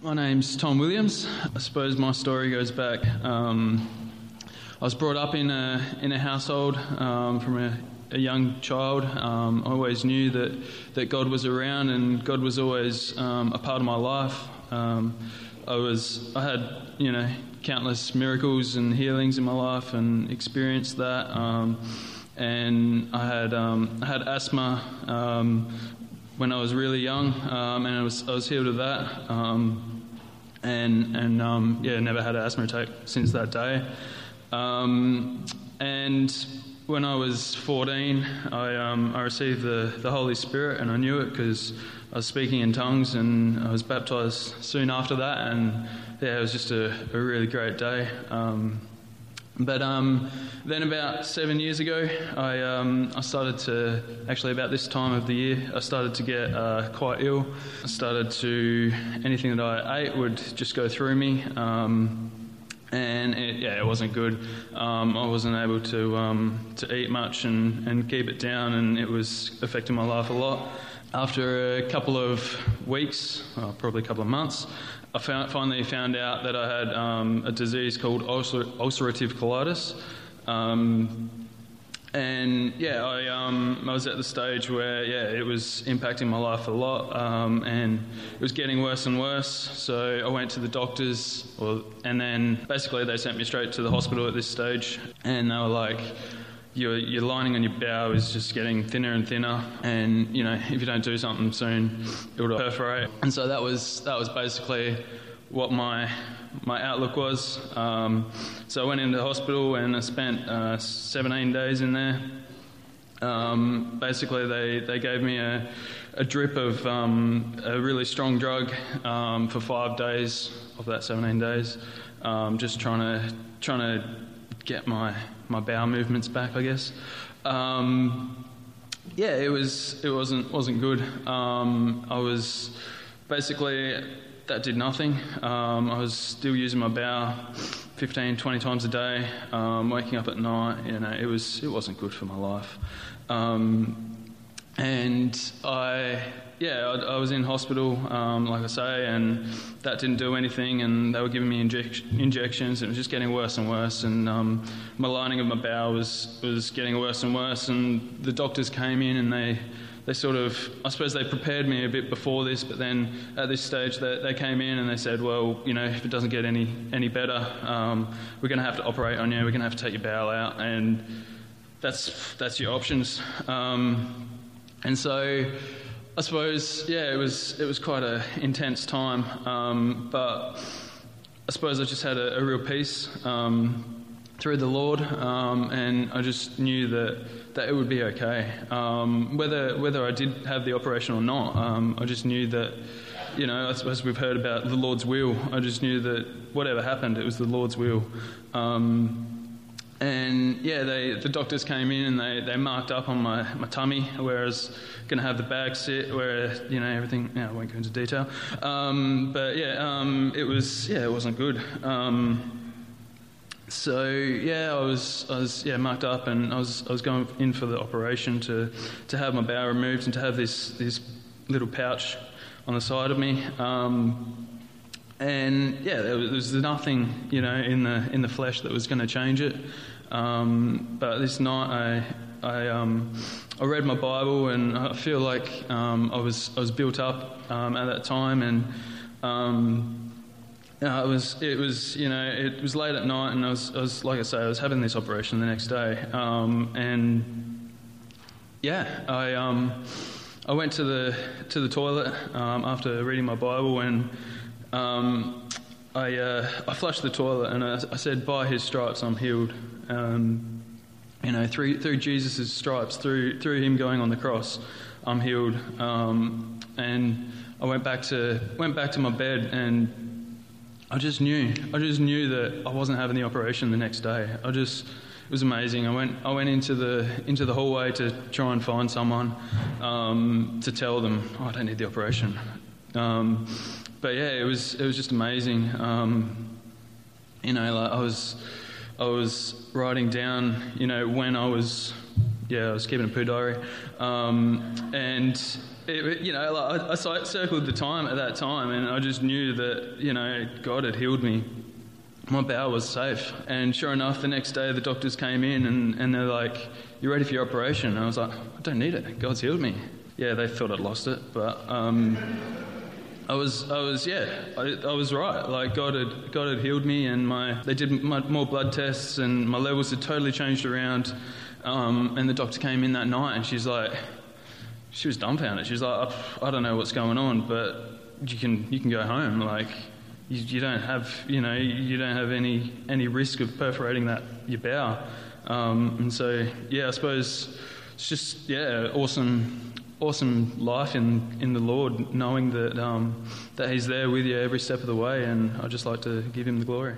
My name's Tom Williams. I suppose my story goes back. Um, I was brought up in a in a household um, from a, a, young child. Um, I always knew that that God was around and God was always um, a part of my life. Um, I was I had you know countless miracles and healings in my life and experienced that. Um, and I had I had asthma when I was really young, um, and I was, I was healed of that. Um, and and um, yeah, never had an asthma attack since that day. Um, and when I was 14, I, um, I received the, the Holy Spirit, and I knew it because I was speaking in tongues, and I was baptized soon after that. And yeah, it was just a, a really great day. Um, but um, then, about seven years ago, I, um, I started to actually about this time of the year, I started to get uh, quite ill. I started to anything that I ate would just go through me, um, and it, yeah, it wasn't good. Um, I wasn't able to um, to eat much and, and keep it down, and it was affecting my life a lot. After a couple of weeks, well, probably a couple of months, I found, finally found out that I had um, a disease called ulcer, ulcerative colitis. Um, and yeah, I, um, I was at the stage where yeah, it was impacting my life a lot, um, and it was getting worse and worse. So I went to the doctors, or, and then basically they sent me straight to the hospital at this stage, and they were like, your, your lining on your bowel is just getting thinner and thinner, and you know if you don't do something soon, it'll perforate. And so that was that was basically what my my outlook was. Um, so I went into the hospital and I spent uh, 17 days in there. Um, basically, they, they gave me a, a drip of um, a really strong drug um, for five days of that 17 days, um, just trying to trying to get my my bowel movements back, I guess. Um, yeah, it was it wasn't wasn't good. Um, I was basically that did nothing. Um, I was still using my bowel 15, 20 times a day, um, waking up at night. You know, it was it wasn't good for my life. Um, and I yeah, I, I, was in hospital, um, like I say, and that didn't do anything. And they were giving me inject- injections, and it was just getting worse and worse. And um, my lining of my bowel was was getting worse and worse. And the doctors came in, and they they sort of, I suppose they prepared me a bit before this, but then at this stage they, they came in and they said, well, you know, if it doesn't get any any better, um, we're going to have to operate on you. We're going to have to take your bowel out, and that's that's your options. Um, and so I suppose, yeah, it was it was quite an intense time, um, but I suppose I just had a, a real peace um, through the Lord, um, and I just knew that that it would be okay, um, whether whether I did have the operation or not. Um, I just knew that, you know, as we've heard about the Lord's will, I just knew that whatever happened, it was the Lord's will. And yeah, they, the doctors came in and they, they marked up on my, my tummy where I was going to have the bag sit, where, you know, everything, know, I won't go into detail. Um, but yeah, um, it was, yeah, it wasn't good. Um, so yeah, I was, I was yeah, marked up and I was, I was going in for the operation to, to have my bowel removed and to have this, this little pouch on the side of me. Um, and yeah, there was, nothing, you know, in the in the flesh that was going to change it. Um, but this night, I I, um, I read my Bible, and I feel like um, I was I was built up um, at that time, and um, it was it was you know it was late at night, and I was I was like I say I was having this operation the next day, um, and yeah, I I went to the to the toilet after reading my Bible and um, I, uh, I flushed the toilet and I, I, said, By his stripes I'm healed. Um, you know, through, through Jesus' stripes, through, through him going on the cross, I'm healed. Um, and I went back, to, went back to my bed and I just knew. I just knew that I wasn't having the operation the next day. I just. It was amazing. I went, I went into the into the hallway to try and find someone um, to tell them, oh, I don't need the operation. Um, but yeah, it was it was just amazing. Um, you know, like I was I was writing down, you know, when I was yeah, I was keeping a poo diary, um, and it, you know, like I, I circled the time at that time, and I just knew that you know God had healed me. My bowel was safe, and sure enough, the next day the doctors came in and, and they're like, "You ready for your operation?" And I was like, "I don't need it. God's healed me." Yeah, they thought I'd lost it, but. Um, I was, I was, yeah, I, I, was right. Like God had, God had healed me, and my they did more blood tests, and my levels had totally changed around. Um, and the doctor came in that night, and she's like, she was dumbfounded. She's like, I don't know what's going on, but you can, you can go home. Like, you, you don't have, you know, you don't have any, any risk of perforating that your bowel. Um, and so, yeah, I suppose it's just, yeah, awesome awesome life in, in the Lord, knowing that, um, that He's there with you every step of the way, and I'd just like to give Him the glory.